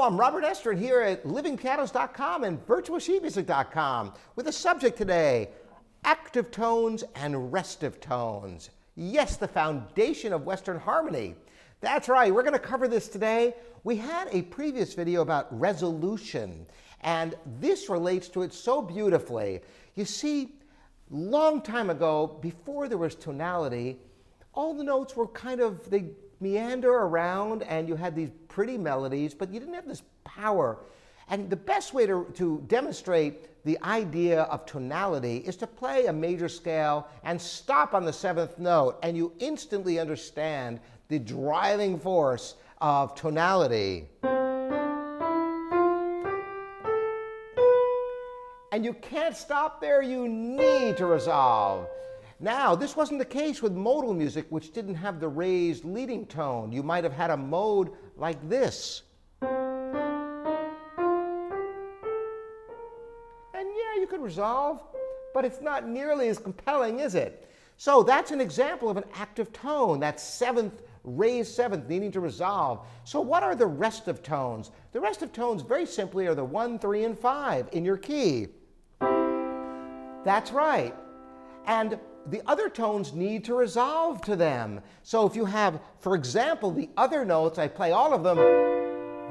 I'm Robert Estrin here at livingpianos.com and virtualsheetmusic.com with a subject today active tones and restive tones. Yes, the foundation of Western harmony. That's right, we're going to cover this today. We had a previous video about resolution, and this relates to it so beautifully. You see, long time ago, before there was tonality, all the notes were kind of, they meander around and you had these pretty melodies, but you didn't have this power. And the best way to, to demonstrate the idea of tonality is to play a major scale and stop on the seventh note, and you instantly understand the driving force of tonality. And you can't stop there, you need to resolve. Now, this wasn't the case with modal music, which didn't have the raised leading tone. You might have had a mode like this. And yeah, you could resolve, but it's not nearly as compelling, is it? So that's an example of an active tone, that seventh, raised seventh, needing to resolve. So what are the rest of tones? The rest of tones, very simply, are the one, three, and five in your key. That's right. And the other tones need to resolve to them. So if you have, for example, the other notes, I play all of them,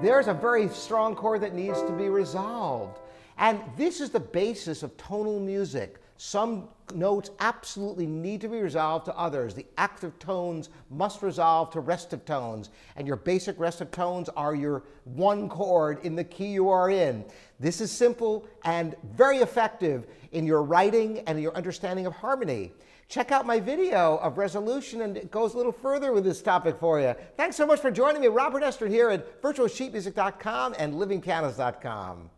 there's a very strong chord that needs to be resolved. And this is the basis of tonal music. Some notes absolutely need to be resolved to others. The active tones must resolve to restive tones. And your basic restive tones are your one chord in the key you are in. This is simple and very effective in your writing and your understanding of harmony. Check out my video of resolution and it goes a little further with this topic for you. Thanks so much for joining me. Robert Estrin here at virtualsheetmusic.com and livingpianos.com.